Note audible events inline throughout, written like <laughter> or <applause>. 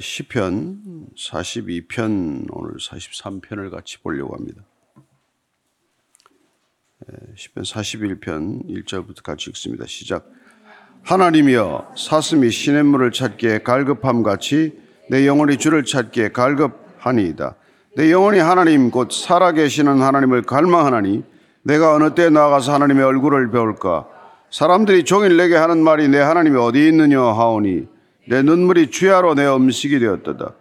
시편 42편 오늘 43편을 같이 보려고 합니다. 예, 시편 41편 1절부터 같이 읽습니다. 시작. 하나님이여 사슴이 시냇물을 찾기에 갈급함 같이 내 영혼이 주를 찾기에 갈급하니이다. 내 영혼이 하나님 곧 살아계시는 하나님을 갈망하나니 내가 어느 때 나아가서 하나님의 얼굴을 배울까? 사람들이 종일 내게 하는 말이 내 하나님이 어디 있느냐 하오니 내 눈물이 주야로 내 음식이 되었도다.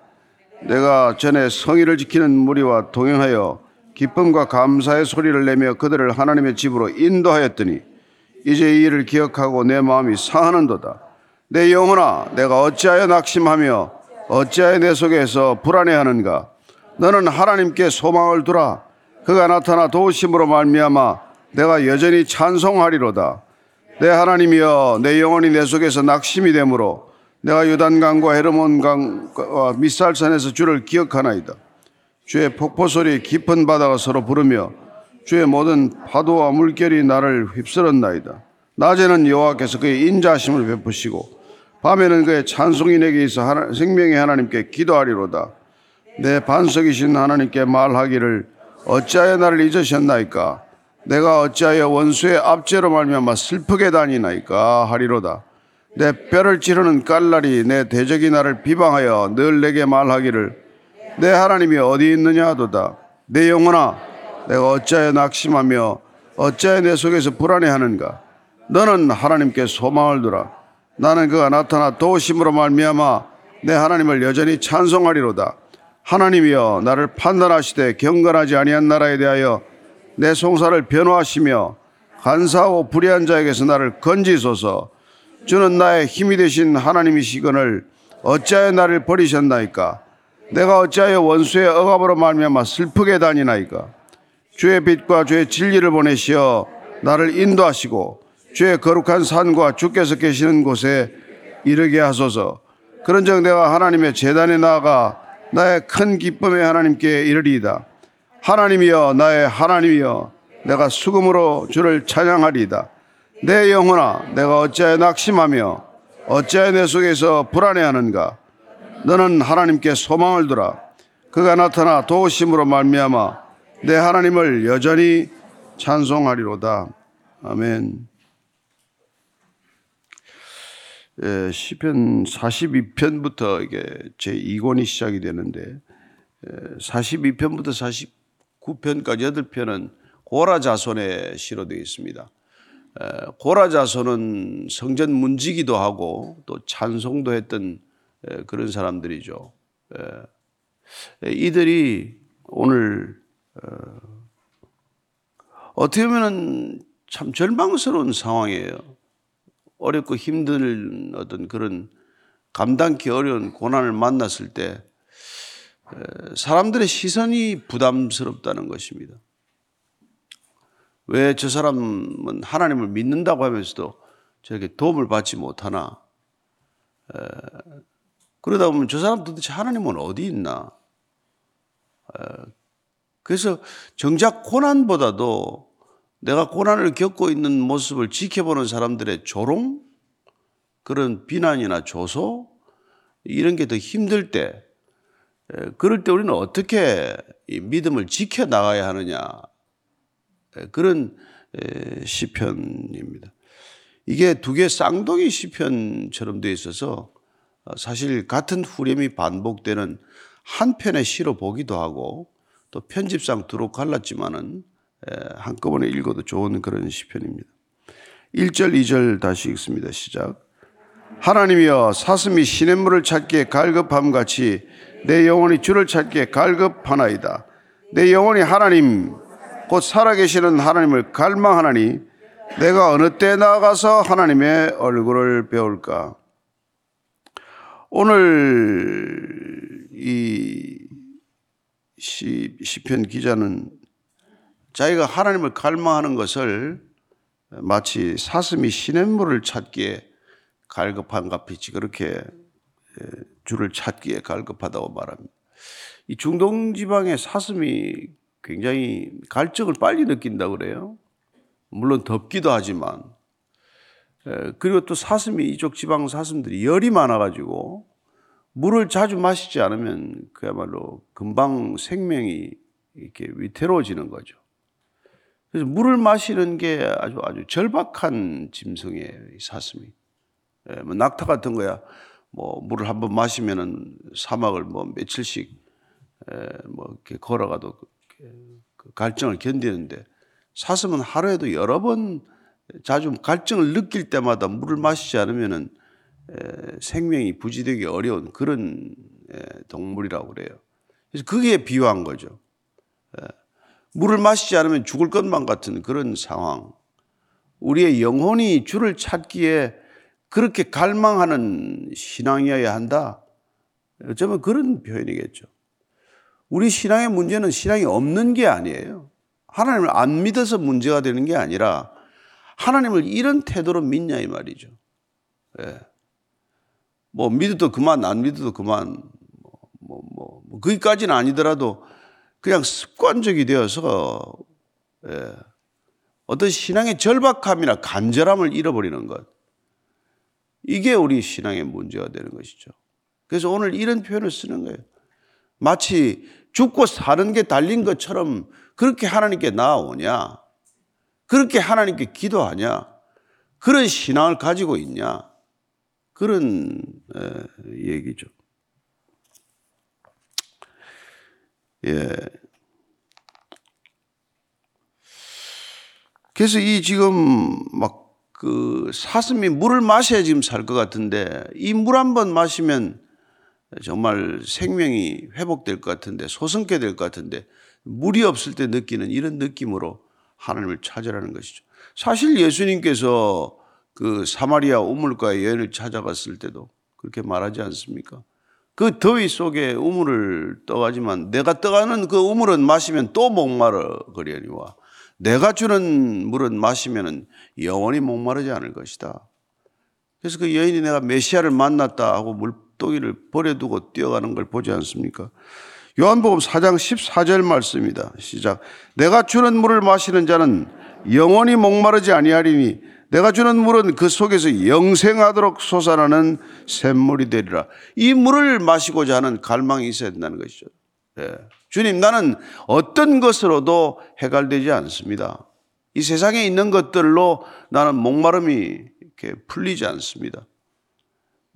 내가 전에 성의를 지키는 무리와 동행하여 기쁨과 감사의 소리를 내며 그들을 하나님의 집으로 인도하였더니 이제 이 일을 기억하고 내 마음이 상하는도다. 내 영혼아, 내가 어찌하여 낙심하며 어찌하여 내 속에서 불안해하는가? 너는 하나님께 소망을 두라. 그가 나타나 도우심으로 말미암아 내가 여전히 찬송하리로다. 내 하나님이여, 내 영혼이 내 속에서 낙심이 되므로 내가 요단강과 헤르몬강과 미살산에서 주를 기억하나이다. 주의 폭포 소리 깊은 바다가 서로 부르며 주의 모든 파도와 물결이 나를 휩쓸었나이다. 낮에는 여호와께서 그의 인자심을 베푸시고 밤에는 그의 찬송이 내게 있어 하나, 생명의 하나님께 기도하리로다. 내 반석이신 하나님께 말하기를 어찌하여 나를 잊으셨나이까? 내가 어찌하여 원수의 압제로 말미암아 슬프게 다니나이까 하리로다. 내 뼈를 찌르는 깔날이 내 대적이 나를 비방하여 늘 내게 말하기를 내 하나님이 어디 있느냐 하도다. 내 영혼아, 내가 어찌하여 낙심하며 어찌하여 내 속에서 불안해하는가? 너는 하나님께 소망을 두라. 나는 그가 나타나 도심으로 말미암아 내 하나님을 여전히 찬송하리로다. 하나님이여 나를 판단하시되 경건하지 아니한 나라에 대하여 내 송사를 변호하시며 간사하고 불의한 자에게서 나를 건지소서. 주는 나의 힘이 되신 하나님이시거늘 어찌하여 나를 버리셨나이까? 내가 어찌하여 원수의 억압으로 말미암아 슬프게 다니나이까? 주의 빛과 주의 진리를 보내시어 나를 인도하시고 주의 거룩한 산과 주께서 계시는 곳에 이르게 하소서. 그런즉 내가 하나님의 재단에 나아가 나의 큰 기쁨의 하나님께 이르리이다. 하나님이여 나의 하나님이여 내가 수금으로 주를 찬양하리이다. 내 영혼아, 내가 어찌하여 낙심하며 어찌하여 내 속에서 불안해하는가? 너는 하나님께 소망을 두라. 그가 나타나 도우심으로 말미암아 내 하나님을 여전히 찬송하리로다. 아멘. 예, 시편 42편부터 이게 제 2권이 시작이 되는데 42편부터 49편까지 8편은 고라 자손의 시로 되어 있습니다. 고라 자손은 성전 문지기도 하고 또 찬송도 했던 그런 사람들이죠. 이들이 오늘 어, 어떻게 보면 참 절망스러운 상황이에요. 어렵고 힘든 어떤 그런 감당기 어려운 고난을 만났을 때 사람들의 시선이 부담스럽다는 것입니다. 왜 저 사람은 하나님을 믿는다고 하면서도 저렇게 도움을 받지 못하나? 에, 그러다 보면 저 사람 도대체 하나님은 어디 있나? 에, 그래서 정작 고난보다도 내가 고난을 겪고 있는 모습을 지켜보는 사람들의 조롱, 그런 비난이나 조소, 이런 게 더 힘들 때, 그럴 때 우리는 어떻게 믿음을 지켜나가야 하느냐. 그런 시편입니다. 이게 두 개 쌍둥이 시편처럼 되어 있어서 어, 사실 같은 후렴이 반복되는 한 편의 시로 보기도 하고 또 편집상 두로 갈랐지만은 한꺼번에 읽어도 좋은 그런 시편입니다. 1절, 2절 다시 읽습니다. 시작. 하나님이여 사슴이 시냇물을 찾기에 갈급함 같이 내 영혼이 주를 찾기에 갈급하나이다. 내 영혼이 하나님 곧 살아계시는 하나님을 갈망하나니 내가 어느 때 나가서 하나님의 얼굴을 배울까? 오늘 이 시, 시편 기자는 자기가 하나님을 갈망하는 것을 마치 사슴이 시냇물을 찾기에 갈급한 값이지 그렇게 주를 찾기에 갈급하다고 말합니다. 이 중동 지방의 사슴이 굉장히 갈증을 빨리 느낀다 그래요. 물론 덥기도 하지만 그리고 또 사슴이 이쪽 지방 사슴들이 열이 많아가지고 물을 자주 마시지 않으면 그야말로 금방 생명이 이렇게 위태로워지는 거죠. 그래서 물을 마시는 게 아주 아주 절박한 이 사슴이. 예, 뭐 낙타 같은 거야. 뭐 물을 한번 마시면은 사막을 뭐 며칠씩 에, 뭐 이렇게 걸어가도 그, 그 갈증을 견디는데 사슴은 하루에도 여러 번 자주 갈증을 느낄 때마다 물을 마시지 않으면은 에, 생명이 부지되기 어려운 그런 에, 동물이라고 그래요. 그래서 그게 비유한 거죠. 에, 물을 마시지 않으면 죽을 것만 같은 그런 상황. 우리의 영혼이 주를 찾기에 그렇게 갈망하는 신앙이어야 한다. 어쩌면 그런 표현이겠죠. 우리 신앙의 문제는 신앙이 없는 게 아니에요. 하나님을 안 믿어서 문제가 되는 게 아니라 하나님을 이런 태도로 믿냐 이 말이죠. 예. 뭐 믿어도 그만 안 믿어도 그만 뭐, 뭐, 뭐, 뭐 거기까지는 아니더라도 그냥 습관적이 되어서 예. 어떤 신앙의 절박함이나 간절함을 잃어버리는 것. 이게 우리 신앙의 문제가 되는 것이죠. 그래서 오늘 이런 표현을 쓰는 거예요. 마치 죽고 사는 게 달린 것처럼 그렇게 하나님께 나아오냐? 그렇게 하나님께 기도하냐? 그런 신앙을 가지고 있냐? 그런 얘기죠. 예. 그래서 이 지금 막 그 사슴이 물을 마셔야 지금 살 것 같은데 이 물 한 번 마시면 정말 생명이 회복될 것 같은데 소성케 될 것 같은데 물이 없을 때 느끼는 이런 느낌으로 하나님을 찾으라는 것이죠. 사실 예수님께서 그 사마리아 우물가에 여인을 찾아갔을 때도 그렇게 말하지 않습니까? 그 더위 속에 우물을 떠가지만 내가 떠가는 그 우물은 마시면 또 목마르 거리니와 내가 주는 물은 마시면 영원히 목마르지 않을 것이다. 그래서 그 여인이 내가 메시아를 만났다 하고 물 동이를 버려두고 뛰어가는 걸 보지 않습니까? 요한복음 4장 14절 말씀입니다. 시작. 내가 주는 물을 마시는 자는 영원히 목마르지 아니하리니 내가 주는 물은 그 속에서 영생하도록 솟아나는 샘물이 되리라. 이 물을 마시고자 하는 갈망이 있어야 된다는 것이죠. 예. 주님, 나는 어떤 것으로도 해갈되지 않습니다. 이 세상에 있는 것들로 나는 목마름이 이렇게 풀리지 않습니다.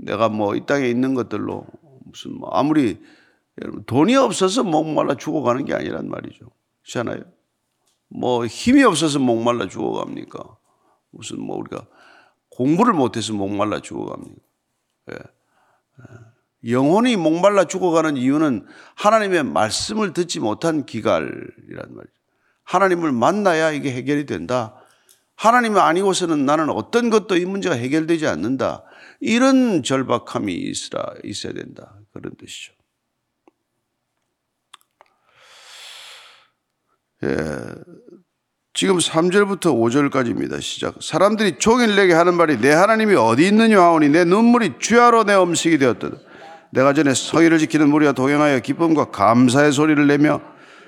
내가 뭐 이 땅에 있는 것들로 무슨 뭐 아무리 돈이 없어서 목말라 죽어가는 게 아니란 말이죠. 그렇잖아요. 뭐 힘이 없어서 목말라 죽어갑니까? 무슨 뭐 우리가 공부를 못해서 목말라 죽어갑니까? 예. 영혼이 목말라 죽어가는 이유는 하나님의 말씀을 듣지 못한 기갈이란 말이죠. 하나님을 만나야 이게 해결이 된다. 하나님이 아니고서는 나는 어떤 것도 이 문제가 해결되지 않는다. 이런 절박함이 있으라, 있어야 된다. 그런 뜻이죠. 예. 지금 3절부터 5절까지입니다. 시작. 사람들이 종일 내게 하는 말이 내 하나님이 어디 있느냐 하오니 내 눈물이 주야로 내 음식이 되었다. 내가 전에 성의를 지키는 무리와 동행하여 기쁨과 감사의 소리를 내며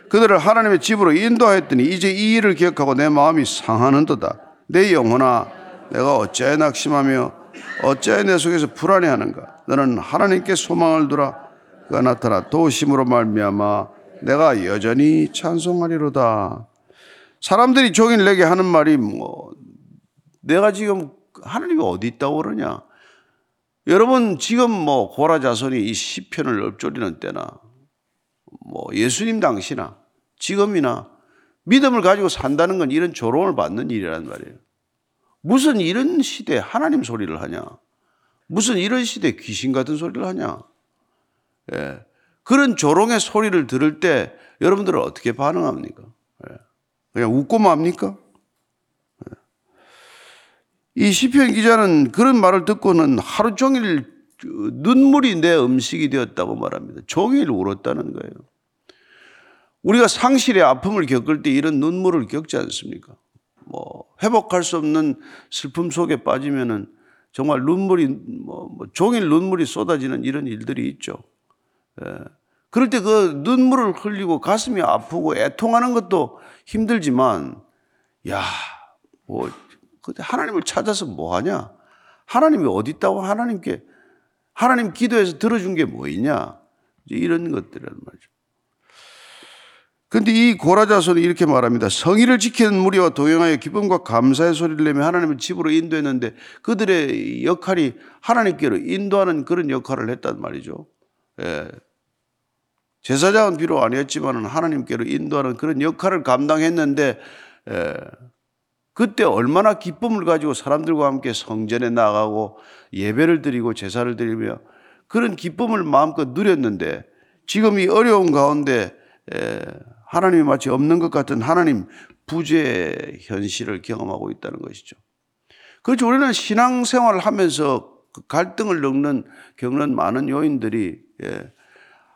그들을 하나님의 집으로 인도하였더니 이제 이 일을 기억하고 내 마음이 상하는도다. 내 영혼아, 내가 어찌하여 낙심하며 어찌하여 내 속에서 불안해하는가? 너는 하나님께 소망을 두라. 그가 나타나 도심으로 말미암아 내가 여전히 찬송하리로다. 사람들이 종일 내게 하는 말이 뭐 내가 지금 하나님이 어디 있다고 그러냐? 여러분 지금 뭐 고라 자손이 이 시편을 읊조리는 때나 뭐 예수님 당시나 지금이나 믿음을 가지고 산다는 건 이런 조롱을 받는 일이란 말이에요. 무슨 이런 시대에 하나님 소리를 하냐? 무슨 이런 시대에 귀신 같은 소리를 하냐? 예. 그런 조롱의 소리를 들을 때 여러분들은 어떻게 반응합니까? 예. 그냥 웃고 맙니까? 이 시편 기자는 그런 말을 듣고는 하루 종일 눈물이 내 음식이 되었다고 말합니다. 종일 울었다는 거예요. 우리가 상실의 아픔을 겪을 때 이런 눈물을 겪지 않습니까? 뭐 회복할 수 없는 슬픔 속에 빠지면은 정말 눈물이 뭐, 뭐 종일 눈물이 쏟아지는 이런 일들이 있죠. 예. 그럴 때 그 눈물을 흘리고 가슴이 아프고 애통하는 것도 힘들지만 야, 뭐 하나님을 찾아서 뭐 하냐? 하나님이 어디 있다고 하나님께 하나님 기도해서 들어준 게 뭐 있냐? 이런 것들이란 말이죠. 근데 이 고라자손이 이렇게 말합니다. 성의를 지키는 무리와 동행하여 기쁨과 감사의 소리를 내며 하나님의 집으로 인도했는데 그들의 역할이 하나님께로 인도하는 그런 역할을 했단 말이죠. 예. 제사장은 비록 아니었지만 하나님께로 인도하는 그런 역할을 감당했는데 예. 그때 얼마나 기쁨을 가지고 사람들과 함께 성전에 나가고 예배를 드리고 제사를 드리며 그런 기쁨을 마음껏 누렸는데 지금 이 어려운 가운데 하나님이 마치 없는 것 같은 하나님 부재 현실을 경험하고 있다는 것이죠. 그렇죠. 우리는 신앙생활을 하면서 그 갈등을 겪는, 겪는 많은 요인들이 예.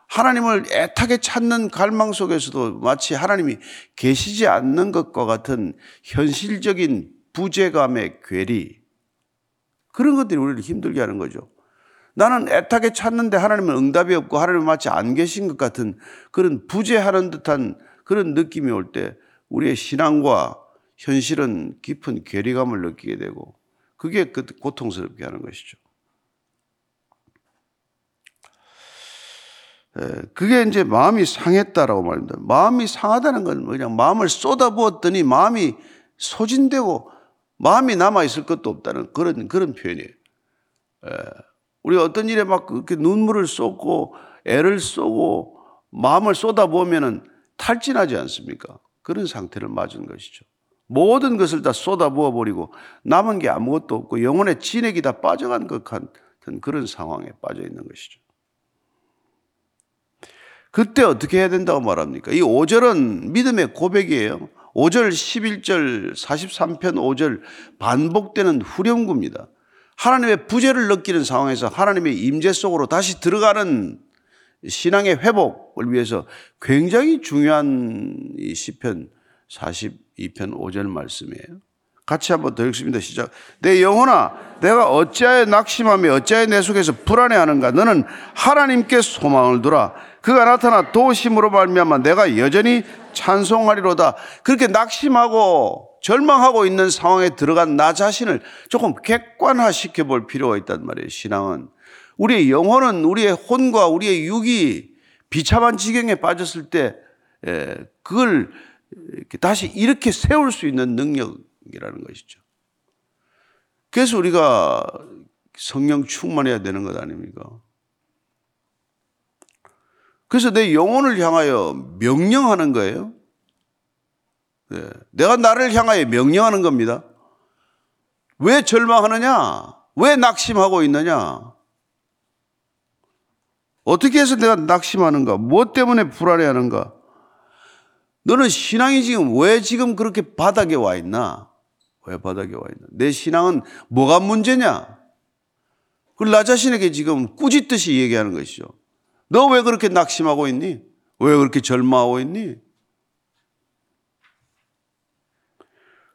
하나님을 애타게 찾는 갈망 속에서도 마치 하나님이 계시지 않는 것과 같은 현실적인 부재감의 괴리 그런 것들이 우리를 힘들게 하는 거죠. 나는 애타게 찾는데 하나님은 응답이 없고 하나님은 마치 안 계신 것 같은 그런 부재하는 듯한 그런 느낌이 올 때 우리의 신앙과 현실은 깊은 괴리감을 느끼게 되고 그게 그 고통스럽게 하는 것이죠. 그게 이제 마음이 상했다라고 말합니다. 마음이 상하다는 건 그냥 마음을 쏟아부었더니 마음이 소진되고 마음이 남아있을 것도 없다는 그런, 그런 표현이에요. 우리가 어떤 일에 막 그렇게 눈물을 쏟고 애를 쏘고 마음을 쏟아부으면은 탈진하지 않습니까? 그런 상태를 맞은 것이죠. 모든 것을 다 쏟아부어 버리고 남은 게 아무것도 없고 영혼의 진액이 다 빠져간 것 같은 그런 상황에 빠져 있는 것이죠. 그때 어떻게 해야 된다고 말합니까? 이 5절은 믿음의 고백이에요. 5절, 11절, 43편 5절 반복되는 후렴구입니다. 하나님의 부재를 느끼는 상황에서 하나님의 임재 속으로 다시 들어가는 신앙의 회복을 위해서 굉장히 중요한 이 시편 42편 5절 말씀이에요. 같이 한번 더 읽습니다. 시작. 내 영혼아, 내가 어찌하여 낙심하며 어찌하여 내 속에서 불안해하는가? 너는 하나님께 소망을 두라. 그가 나타나 도심으로 말미암아 내가 여전히 찬송하리로다. 그렇게 낙심하고 절망하고 있는 상황에 들어간 나 자신을 조금 객관화 시켜볼 필요가 있단 말이에요. 신앙은. 우리의 영혼은 우리의 혼과 우리의 육이 비참한 지경에 빠졌을 때 그걸 다시 이렇게 세울 수 있는 능력 이라는 것이죠. 그래서 우리가 성령 충만해야 되는 것 아닙니까? 그래서 내 영혼을 향하여 명령하는 거예요. 네. 내가 나를 향하여 명령하는 겁니다. 왜 절망하느냐? 왜 낙심하고 있느냐? 어떻게 해서 내가 낙심하는가? 무엇 때문에 불안해하는가? 너는 신앙이 지금 왜 지금 그렇게 바닥에 와 있나? 왜 바닥에 와 있나? 내 신앙은 뭐가 문제냐? 그걸 나 자신에게 지금 꾸짖듯이 얘기하는 것이죠. 너 왜 그렇게 낙심하고 있니? 왜 그렇게 절망하고 있니?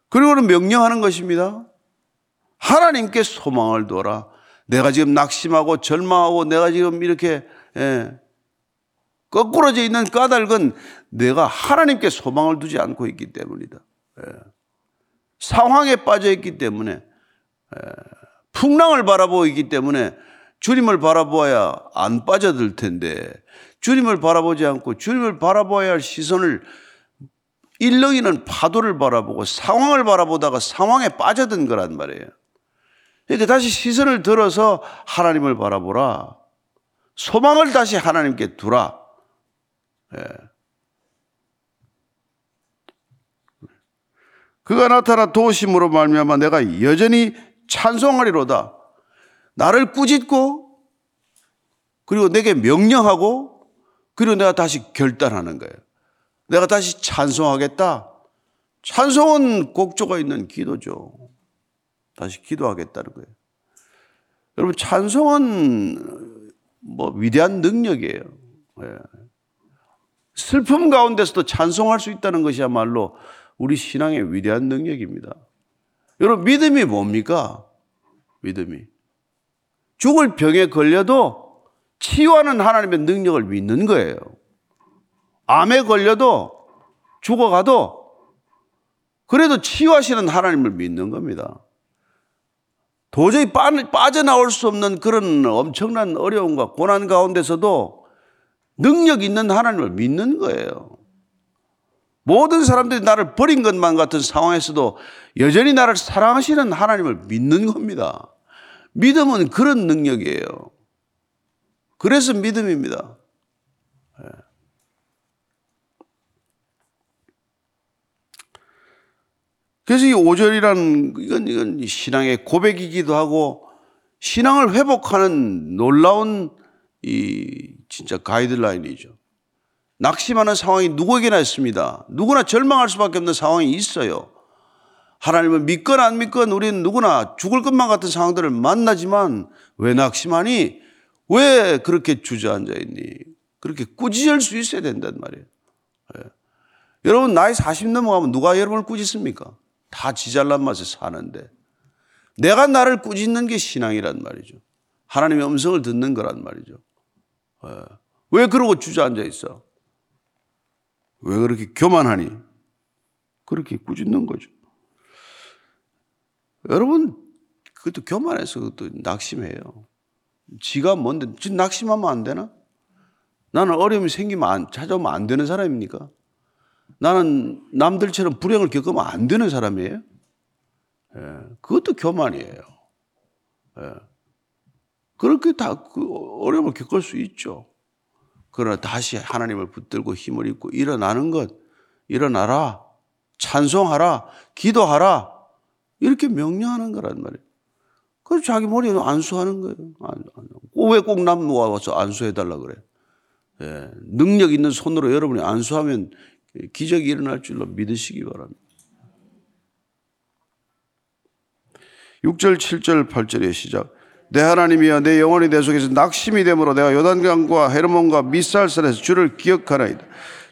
그리고는 명령하는 것입니다. 하나님께 소망을 둬라. 내가 지금 낙심하고 절망하고 내가 지금 이렇게 예, 거꾸러져 있는 까닭은 내가 하나님께 소망을 두지 않고 있기 때문이다. 예. 상황에 빠져 있기 때문에 예. 풍랑을 바라보고 있기 때문에 주님을 바라보아야 안 빠져들 텐데 주님을 바라보지 않고 주님을 바라보아야 할 시선을 일렁이는 파도를 바라보고 상황을 바라보다가 상황에 빠져든 거란 말이에요. 그러니까 다시 시선을 들어서 하나님을 바라보라. 소망을 다시 하나님께 두라. 예. 그가 나타나 도심으로 말미암아 내가 여전히 찬송하리로다. 나를 꾸짖고 그리고 내게 명령하고 그리고 내가 다시 결단하는 거예요. 내가 다시 찬송하겠다. 찬송은 곡조가 있는 기도죠. 다시 기도하겠다는 거예요. 여러분, 찬송은 뭐 위대한 능력이에요. 네. 슬픔 가운데서도 찬송할 수 있다는 것이야말로 우리 신앙의 위대한 능력입니다. 여러분, 믿음이 뭡니까? 믿음이. 죽을 병에 걸려도 치유하는 하나님의 능력을 믿는 거예요. 암에 걸려도 죽어가도 그래도 치유하시는 하나님을 믿는 겁니다. 도저히 빠, 빠져나올 수 없는 그런 엄청난 어려움과 고난 가운데서도 능력 있는 하나님을 믿는 거예요. 모든 사람들이 나를 버린 것만 같은 상황에서도 여전히 나를 사랑하시는 하나님을 믿는 겁니다. 믿음은 그런 능력이에요. 그래서 믿음입니다. 예. 그래서 이 5절이란 이건, 이건 신앙의 고백이기도 하고 신앙을 회복하는 놀라운 이 진짜 가이드라인이죠. 낙심하는 상황이 누구에게나 있습니다. 누구나 절망할 수밖에 없는 상황이 있어요. 하나님을 믿건 안 믿건 우리는 누구나 죽을 것만 같은 상황들을 만나지만 왜 낙심하니? 왜 그렇게 주저앉아 있니? 그렇게 꾸짖을 수 있어야 된단 말이에요. 예. 여러분 나이 40 넘어가면 누가 여러분을 꾸짖습니까? 다 지잘난 맛에 사는데 내가 나를 꾸짖는 게 신앙이란 말이죠. 하나님의 음성을 듣는 거란 말이죠. 예. 왜 그러고 주저앉아 있어? 왜 그렇게 교만하니? 그렇게 꾸짖는 거죠. 여러분, 그것도 교만해서 그것도 낙심해요. 지가 뭔데, 지금 낙심하면 안 되나? 나는 어려움이 생기면 안, 찾아오면 안 되는 사람입니까? 나는 남들처럼 불행을 겪으면 안 되는 사람이에요? 예, 그것도 교만이에요. 예. 그렇게 다 그 어려움을 겪을 수 있죠. 그러나 다시 하나님을 붙들고 힘을 입고 일어나는 것, 일어나라, 찬송하라, 기도하라, 이렇게 명령하는 거란 말이에요. 그래서 자기 머리에 안수하는 거예요. 왜꼭 남 와서 안수해달라 그래? 예, 능력 있는 손으로 여러분이 안수하면 기적이 일어날 줄로 믿으시기 바랍니다. 6절, 7절, 8절의 시작. 내 하나님이여 내 영혼이 내 속에서 낙심이 되므로 내가 요단강과 헤르몬과 미살산에서 주를 기억하나이다.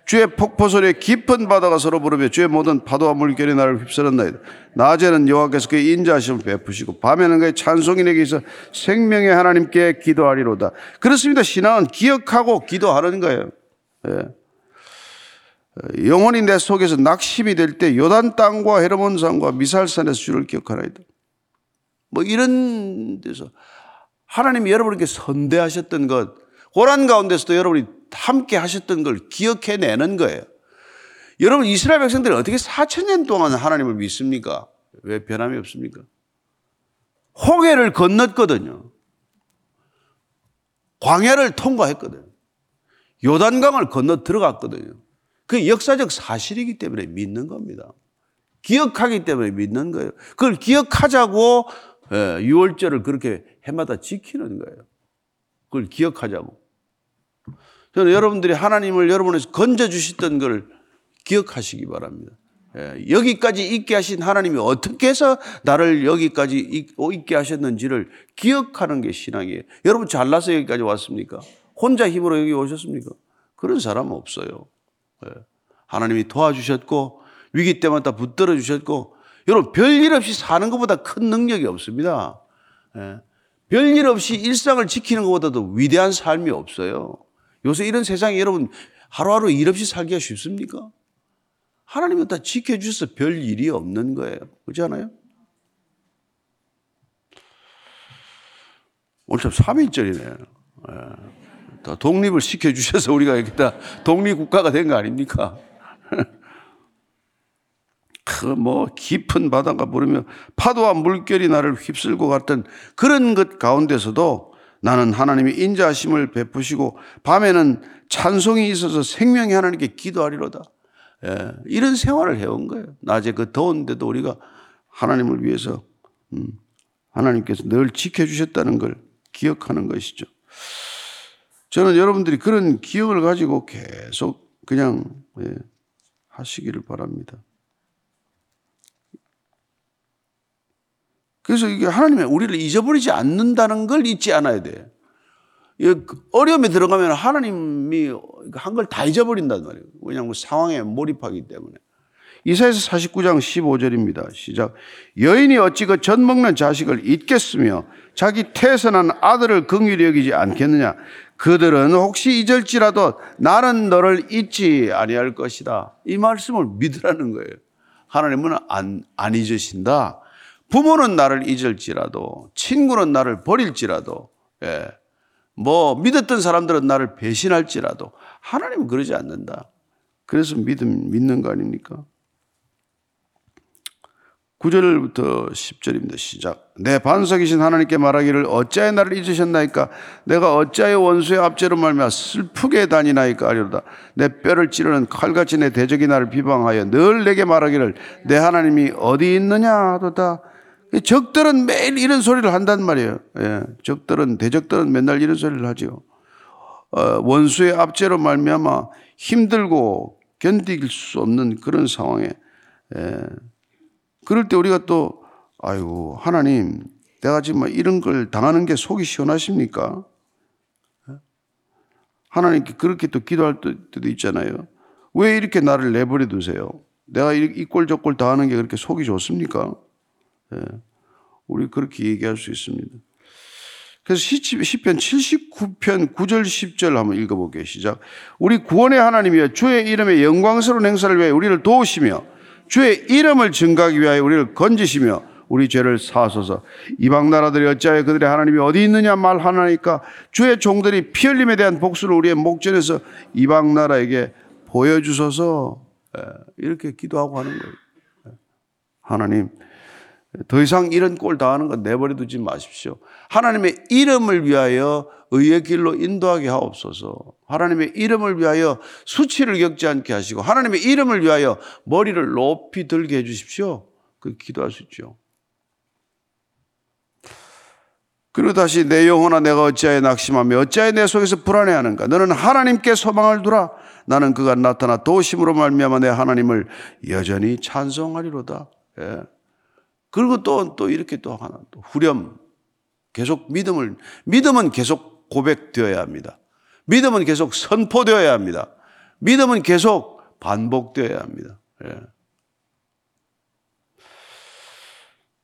주의 폭포 소리에 깊은 바다가 서로 부르며 주의 모든 파도와 물결이 나를 휩쓸었나이다. 낮에는 여호와께서 그의 인자하심을 베푸시고 밤에는 그의 있어 생명의 하나님께 기도하리로다. 그렇습니다. 신앙은 기억하고 기도하는 거예요. 예. 영혼이 내 속에서 낙심이 될 때 요단 땅과 헤르몬 산과 미살산에서 주를 기억하나이다. 뭐 이런 데서 하나님이 여러분에게 선대하셨던 것, 고난 가운데서도 여러분이 함께 하셨던 걸 기억해내는 거예요. 여러분 이스라엘 백성들이 어떻게 4천 년 동안 하나님을 믿습니까? 왜 변함이 없습니까? 홍해를 건넜거든요. 광야를 통과했거든요. 요단강을 건너 들어갔거든요. 그 역사적 사실이기 때문에 믿는 겁니다. 기억하기 때문에 믿는 거예요. 그걸 기억하자고 6월절을 예, 그렇게 해마다 지키는 거예요. 그걸 기억하자고. 저는 여러분들이 하나님을 여러분에서 건져주셨던 걸 기억하시기 바랍니다. 예, 여기까지 있게 하신 하나님이 어떻게 해서 나를 여기까지 있게 하셨는지를 기억하는 게 신앙이에요. 여러분 잘나서 여기까지 왔습니까? 혼자 힘으로 여기 오셨습니까? 그런 사람은 없어요. 예, 하나님이 도와주셨고 위기 때마다 붙들어 주셨고 여러분 별일 없이 사는 것보다 큰 능력이 없습니다. 별일 없이 일상을 지키는 것보다도 위대한 삶이 없어요. 요새 이런 세상에 여러분 하루하루 일 없이 살기가 쉽습니까? 하나님은 다 지켜주셔서 별 일이 없는 거예요. 그렇지 않아요? 오늘 참 3일절이네. 다 독립을 시켜주셔서 우리가 이렇게 다 독립국가가 된 거 아닙니까? <laughs> 그뭐 깊은 바다가 부르며 파도와 물결이 나를 휩쓸고 갔던 그런 것 가운데서도 나는 하나님이 인자하심을 베푸시고 밤에는 찬송이 있어서 생명의 하나님께 기도하리로다. 예, 이런 생활을 해온 거예요. 낮에 그 더운데도 우리가 하나님을 위해서 음, 하나님께서 늘 지켜주셨다는 걸 기억하는 것이죠. 저는 여러분들이 그런 기억을 가지고 계속 그냥 예, 하시기를 바랍니다. 그래서 이게 하나님의 우리를 잊어버리지 않는다는 걸 잊지 않아야 돼. 어려움에 들어가면 하나님이 한 걸 다 잊어버린단 말이에요. 왜냐하면 상황에 몰입하기 때문에. 이사에서 49장 15절입니다. 시작. 여인이 어찌 그 젖 먹는 자식을 잊겠으며 자기 태선한 아들을 긍휼히 여기지 않겠느냐. 그들은 혹시 잊을지라도 나는 너를 잊지 아니할 것이다. 이 말씀을 믿으라는 거예요. 하나님은 안, 안 잊으신다. 부모는 나를 잊을지라도 친구는 나를 버릴지라도 예. 뭐 믿었던 사람들은 나를 배신할지라도 하나님은 그러지 않는다. 그래서 믿음 믿는 거 아닙니까? 9절부터 10절입니다. 시작. 내 반석이신 하나님께 말하기를 어찌하여 나를 잊으셨나이까? 내가 어찌하여 원수의 압제로 말미암아 슬프게 다니나이까 하리로다. 내 뼈를 찌르는 칼같이 내 대적이 나를 비방하여 늘 내게 말하기를 내 하나님이 어디 있느냐 하도다. 적들은 매일 이런 소리를 한단 말이에요. 예, 적들은 대적들은 맨날 이런 소리를 하죠. 어, 원수의 압제로 말미암아 힘들고 견딜 수 없는 그런 상황에 예, 그럴 때 우리가 또 아이고 하나님 내가 지금 이런 걸 당하는 게 속이 시원하십니까? 하나님께 그렇게 또 기도할 때도 있잖아요. 왜 이렇게 나를 내버려 두세요? 내가 이 꼴 저꼴 당하는 게 그렇게 속이 좋습니까? 예. 우리 그렇게 얘기할 수 있습니다. 그래서 시편 79편 9절 10절 한번 읽어볼게요. 시작. 우리 구원의 하나님이여 주의 이름의 영광스러운 행사를 위해 우리를 도우시며 주의 이름을 증가하기 위하여 우리를 건지시며 우리 죄를 사소서 이방 나라들이 어찌하여 그들의 하나님이 어디 있느냐 말하나니까 주의 종들이 피 흘림에 대한 복수를 우리의 목전에서 이방 나라에게 보여주소서 예, 이렇게 기도하고 하는 거예요. 예. 하나님 더 이상 이런 꼴 당하는 건 내버려 두지 마십시오. 하나님의 이름을 위하여 의의 길로 인도하게 하옵소서. 하나님의 이름을 위하여 수치를 겪지 않게 하시고 하나님의 이름을 위하여 머리를 높이 들게 해 주십시오. 그 기도할 수 있죠. 그리고 다시 내 영혼아 내가 어찌하여 낙심하며 어찌하여 내 속에서 불안해하는가 너는 하나님께 소망을 두라 나는 그가 나타나 도심으로 말미암아 내 하나님을 여전히 찬송하리로다 예. 그리고 또, 또 이렇게 또 하나, 또 후렴. 계속 믿음을, 믿음은 계속 고백되어야 합니다. 믿음은 계속 선포되어야 합니다. 믿음은 계속 반복되어야 합니다. 예.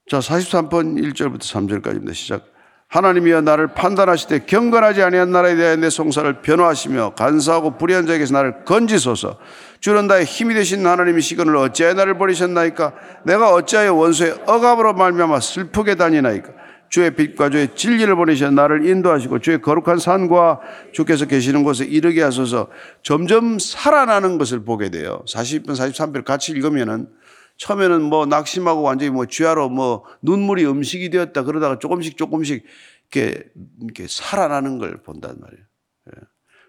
자, 43번 1절부터 3절까지입니다. 시작. 하나님이여 나를 판단하시되 경건하지 아니한 나라에 대하여 내 송사를 변호하시며 간사하고 불의한 자에게서 나를 건지소서. 주는 나의 힘이 되신 하나님이 시건을 어찌하여 나를 버리셨나이까? 내가 어찌하여 원수의 억압으로 말미암아 슬프게 다니나이까? 주의 빛과 주의 진리를 보내셔 나를 인도하시고 주의 거룩한 산과 주께서 계시는 곳에 이르게 하소서. 점점 살아나는 것을 보게 돼요. 40분 43편 같이 읽으면은 처음에는 뭐 낙심하고 완전히 뭐 쥐하로 뭐 눈물이 음식이 되었다 그러다가 조금씩 조금씩 이렇게, 이렇게 살아나는 걸 본단 말이에요. 예.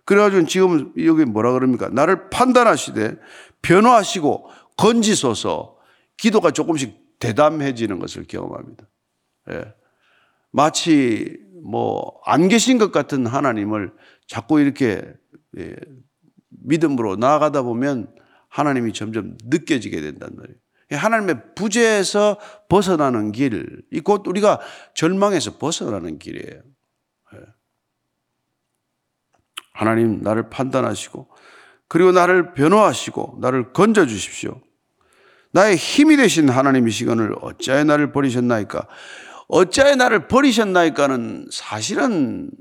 그래가지고 지금 여기 뭐라 그럽니까? 나를 판단하시되 변호하시고 건지소서 기도가 조금씩 대담해지는 것을 경험합니다. 예. 마치 뭐 안 계신 것 같은 하나님을 자꾸 이렇게 예, 믿음으로 나아가다 보면 하나님이 점점 느껴지게 된단 말이에요. 하나님의 부재에서 벗어나는 길, 이 곧 우리가 절망에서 벗어나는 길이에요. 예. 하나님 나를 판단하시고 그리고 나를 변호하시고 나를 건져 주십시오. 나의 힘이 되신 하나님이 시간을 어찌하여 나를 버리셨나이까? 어찌하여 나를 버리셨나이까는 사실은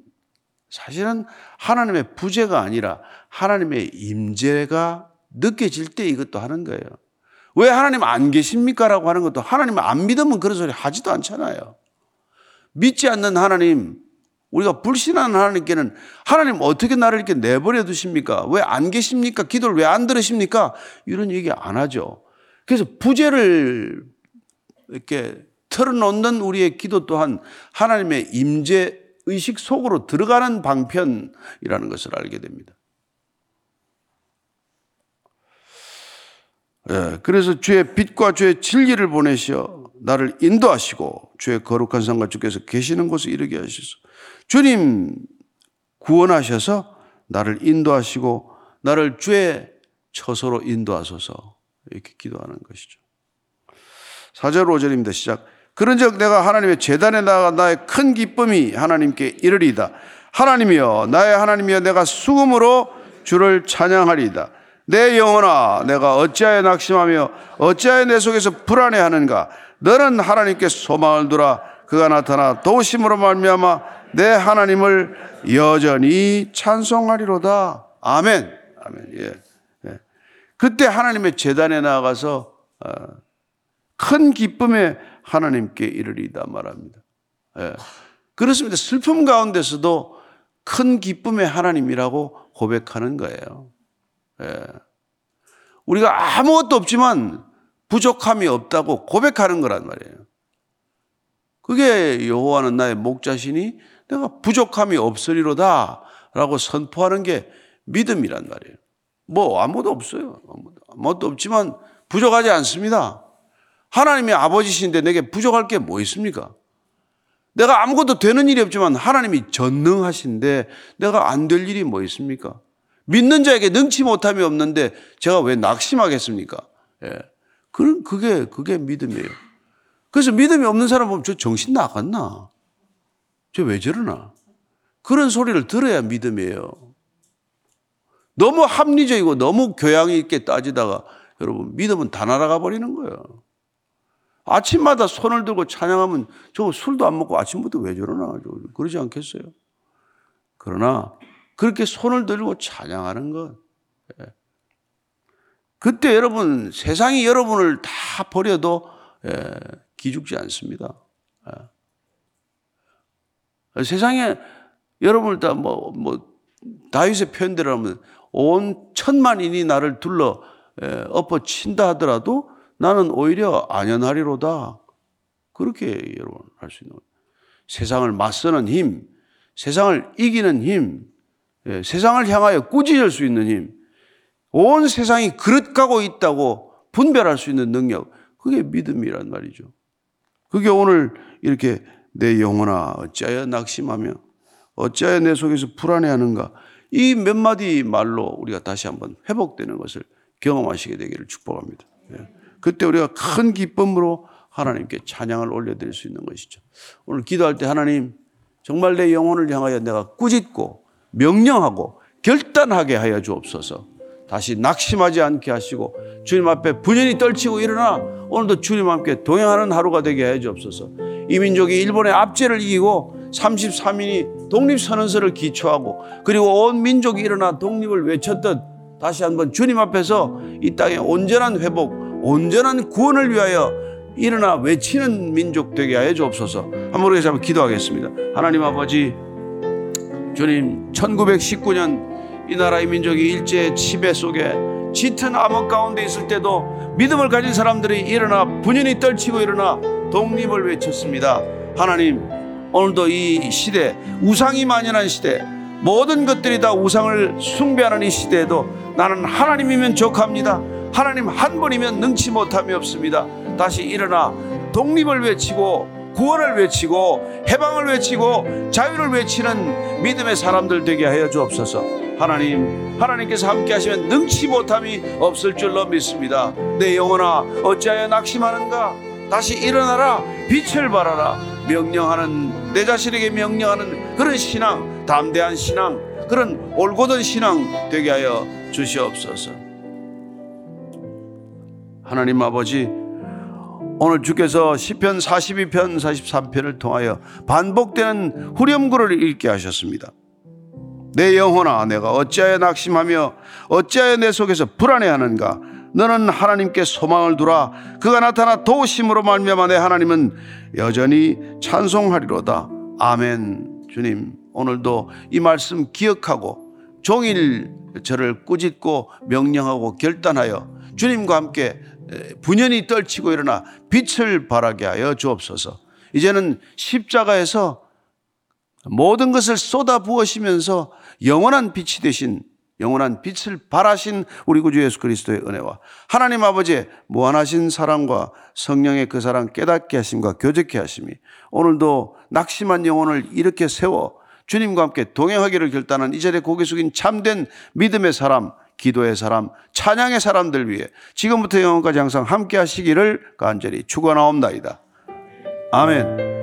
사실은 하나님의 부재가 아니라 하나님의 임재가 느껴질 때 이것도 하는 거예요. 왜 하나님 안 계십니까? 라고 하는 것도 하나님 안 믿으면 그런 소리 하지도 않잖아요. 믿지 않는 하나님, 우리가 불신하는 하나님께는 하나님 어떻게 나를 이렇게 내버려 두십니까? 왜 안 계십니까? 기도를 왜 안 들으십니까? 이런 얘기 안 하죠. 그래서 부재를 이렇게 털어놓는 우리의 기도 또한 하나님의 임재 의식 속으로 들어가는 방편이라는 것을 알게 됩니다. 예, 그래서 주의 빛과 주의 진리를 보내시어 나를 인도하시고 주의 거룩한 성과 주께서 계시는 곳에 이르게 하시소. 주님 구원하셔서 나를 인도하시고 나를 주의 처소로 인도하소서 이렇게 기도하는 것이죠. 4절 5절입니다. 시작. 그런즉 내가 하나님의 재단에 나가 나의 큰 기쁨이 하나님께 이르리다. 하나님이여 나의 하나님이여 내가 수금으로 주를 찬양하리이다. 내 영혼아 내가 어찌하여 낙심하며 어찌하여 내 속에서 불안해하는가 너는 하나님께 소망을 두라 그가 나타나 도심으로 말미암아 내 하나님을 여전히 찬송하리로다 아멘 아멘 예, 예. 그때 하나님의 재단에 나가서 어, 큰 기쁨에 하나님께 이르리다 말합니다. 예. 그렇습니다. 슬픔 가운데서도 큰 기쁨의 하나님이라고 고백하는 거예요. 예. 우리가 아무것도 없지만 부족함이 없다고 고백하는 거란 말이에요. 그게 여호와는 나의 목자시니 내가 부족함이 없으리로다 라고 선포하는 게 믿음이란 말이에요. 뭐 아무도 없어요. 아무도, 없지만 부족하지 않습니다. 하나님이 아버지신데 내게 부족할 게 뭐 있습니까? 내가 아무것도 되는 일이 없지만 하나님이 전능하신데 내가 안 될 일이 뭐 있습니까? 믿는 자에게 능치 못함이 없는데 제가 왜 낙심하겠습니까? 예. 그런 그게 그게 믿음이에요. 그래서 믿음이 없는 사람 보면 저 정신 나갔나? 저 왜 저러나? 그런 소리를 들어야 믿음이에요. 너무 합리적이고 너무 교양 있게 따지다가 여러분 믿음은 다 날아가 버리는 거예요. 아침마다 손을 들고 찬양하면 저 술도 안 먹고 아침부터 왜 저러나 그러지 않겠어요? 그러나 그렇게 손을 들고 찬양하는 것 예. 그때 여러분 세상이 여러분을 다 버려도 예, 기죽지 않습니다. 예. 세상에 여러분을 다뭐 뭐 다윗의 표현대로 하면 온 천만인이 나를 둘러 엎어 친다 하더라도 나는 오히려 안연하리로다. 그렇게 여러분 할 수 있는 거예요. 세상을 맞서는 힘, 세상을 이기는 힘, 예, 세상을 향하여 꾸짖을 수 있는 힘, 온 세상이 그릇 가고 있다고 분별할 수 있는 능력, 그게 믿음이란 말이죠. 그게 오늘 이렇게 내 영혼아 어찌하여 낙심하며 어찌하여 내 속에서 불안해하는가 이 몇 마디 말로 우리가 다시 한번 회복되는 것을 경험하시게 되기를 축복합니다. 예. 그때 우리가 큰 기쁨으로 하나님께 찬양을 올려드릴 수 있는 것이죠. 오늘 기도할 때 하나님 정말 내 영혼을 향하여 내가 꾸짖고 명령하고 결단하게 하여 주옵소서. 다시 낙심하지 않게 하시고 주님 앞에 분연히 떨치고 일어나 오늘도 주님 함께 동행하는 하루가 되게 하여 주옵소서. 이 민족이 일본의 압제를 이기고 33인이 독립선언서를 기초하고 그리고 온 민족이 일어나 독립을 외쳤듯 다시 한번 주님 앞에서 이 땅의 온전한 회복, 온전한 구원을 위하여 일어나 외치는 민족 되게 하여 주옵소서. 한번 우리 기도하겠습니다. 하나님 아버지, 주님, 1919년 이 나라의 민족이 일제 지배 속에 짙은 암흑 가운데 있을 때도 믿음을 가진 사람들이 일어나 분연히 떨치고 일어나 독립을 외쳤습니다. 하나님, 오늘도 이 시대, 우상이 만연한 시대, 모든 것들이 다 우상을 숭배하는 이 시대에도 나는 하나님이면 족합니다. 하나님 한 번이면 능치 못함이 없습니다. 다시 일어나 독립을 외치고 구원을 외치고 해방을 외치고 자유를 외치는 믿음의 사람들 되게 하여 주옵소서. 하나님, 하나님께서 함께 하시면 능치 못함이 없을 줄로 믿습니다. 내 영혼아, 어찌하여 낙심하는가? 다시 일어나라, 빛을 발하라. 명령하는, 내 자신에게 명령하는 그런 신앙, 담대한 신앙, 그런 올곧은 신앙 되게 하여 주시옵소서. 하나님 아버지, 오늘 주께서 시편 42편 43편을 통하여 반복되는 후렴구를 읽게 하셨습니다. 내 영혼아 내가 어찌하여 낙심하며 어찌하여 내 속에서 불안해하는가? 너는 하나님께 소망을 두라. 그가 나타나 도우심으로 말미암아 내 하나님은 여전히 찬송하리로다. 아멘. 주님 오늘도 이 말씀 기억하고 종일 저를 꾸짖고 명령하고 결단하여 주님과 함께 분연히 떨치고 일어나 빛을 발하게 하여 주옵소서. 이제는 십자가에서 모든 것을 쏟아 부으시면서 영원한 빛이 되신 영원한 빛을 발하신 우리 구주 예수 그리스도의 은혜와 하나님 아버지의 무한하신 사랑과 성령의 그 사랑 깨닫게 하심과 교제케 하심이 오늘도 낙심한 영혼을 이렇게 세워 주님과 함께 동행하기를 결단한 이 자리에 고개 숙인 참된 믿음의 사람 기도의 사람, 찬양의 사람들 위해 지금부터 영원까지 항상 함께 하시기를 간절히 축원하옵나이다. 아멘.